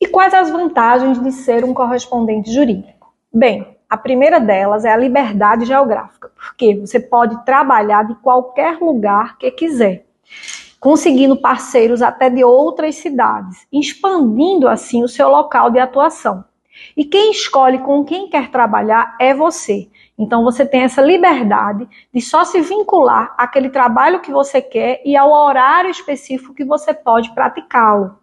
E quais as vantagens de ser um correspondente jurídico? Bem, a primeira delas é a liberdade geográfica, porque você pode trabalhar de qualquer lugar que quiser, conseguindo parceiros até de outras cidades, expandindo assim o seu local de atuação. E quem escolhe com quem quer trabalhar é você. Então você tem essa liberdade de só se vincular àquele trabalho que você quer e ao horário específico que você pode praticá-lo.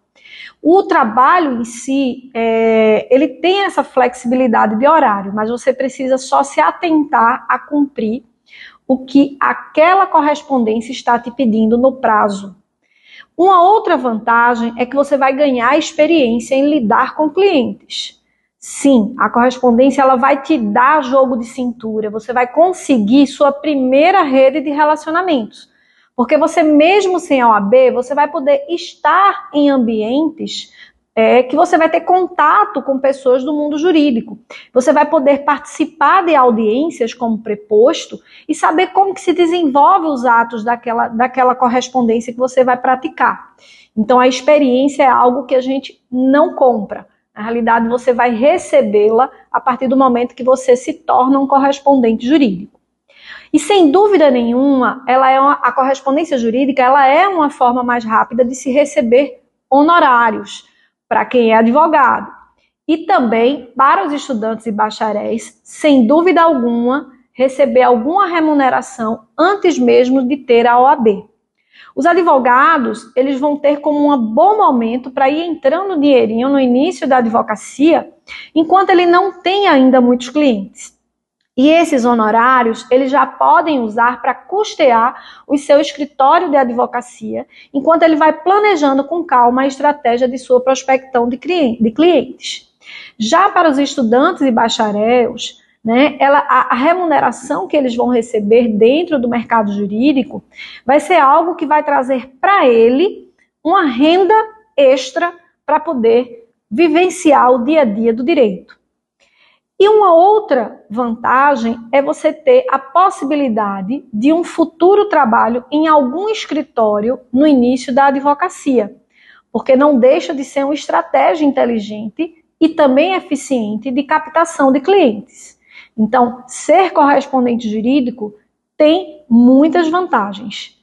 O trabalho em si, é, ele tem essa flexibilidade de horário, mas você precisa só se atentar a cumprir o que aquela correspondência está te pedindo no prazo. Uma outra vantagem é que você vai ganhar experiência em lidar com clientes. Sim, a correspondência ela vai te dar jogo de cintura, você vai conseguir sua primeira rede de relacionamentos. Porque você, mesmo sem a OAB, você vai poder estar em ambientes é, que você vai ter contato com pessoas do mundo jurídico. Você vai poder participar de audiências como preposto e saber como que se desenvolve os atos daquela, daquela correspondência que você vai praticar. Então, a experiência é algo que a gente não compra. Na realidade, você vai recebê-la a partir do momento que você se torna um correspondente jurídico. E sem dúvida nenhuma, ela é uma, a correspondência jurídica ela é uma forma mais rápida de se receber honorários para quem é advogado. E também para os estudantes e bacharéis, sem dúvida alguma, receber alguma remuneração antes mesmo de ter a OAB. Os advogados, eles vão ter como um bom momento para ir entrando dinheirinho no início da advocacia, enquanto ele não tem ainda muitos clientes. E esses honorários eles já podem usar para custear o seu escritório de advocacia, enquanto ele vai planejando com calma a estratégia de sua prospecção de clientes. Já para os estudantes e bacharéis, né, ela, a, a remuneração que eles vão receber dentro do mercado jurídico vai ser algo que vai trazer para ele uma renda extra para poder vivenciar o dia a dia do direito. E uma outra vantagem é você ter a possibilidade de um futuro trabalho em algum escritório no início da advocacia, porque não deixa de ser uma estratégia inteligente e também eficiente de captação de clientes. Então, ser correspondente jurídico tem muitas vantagens.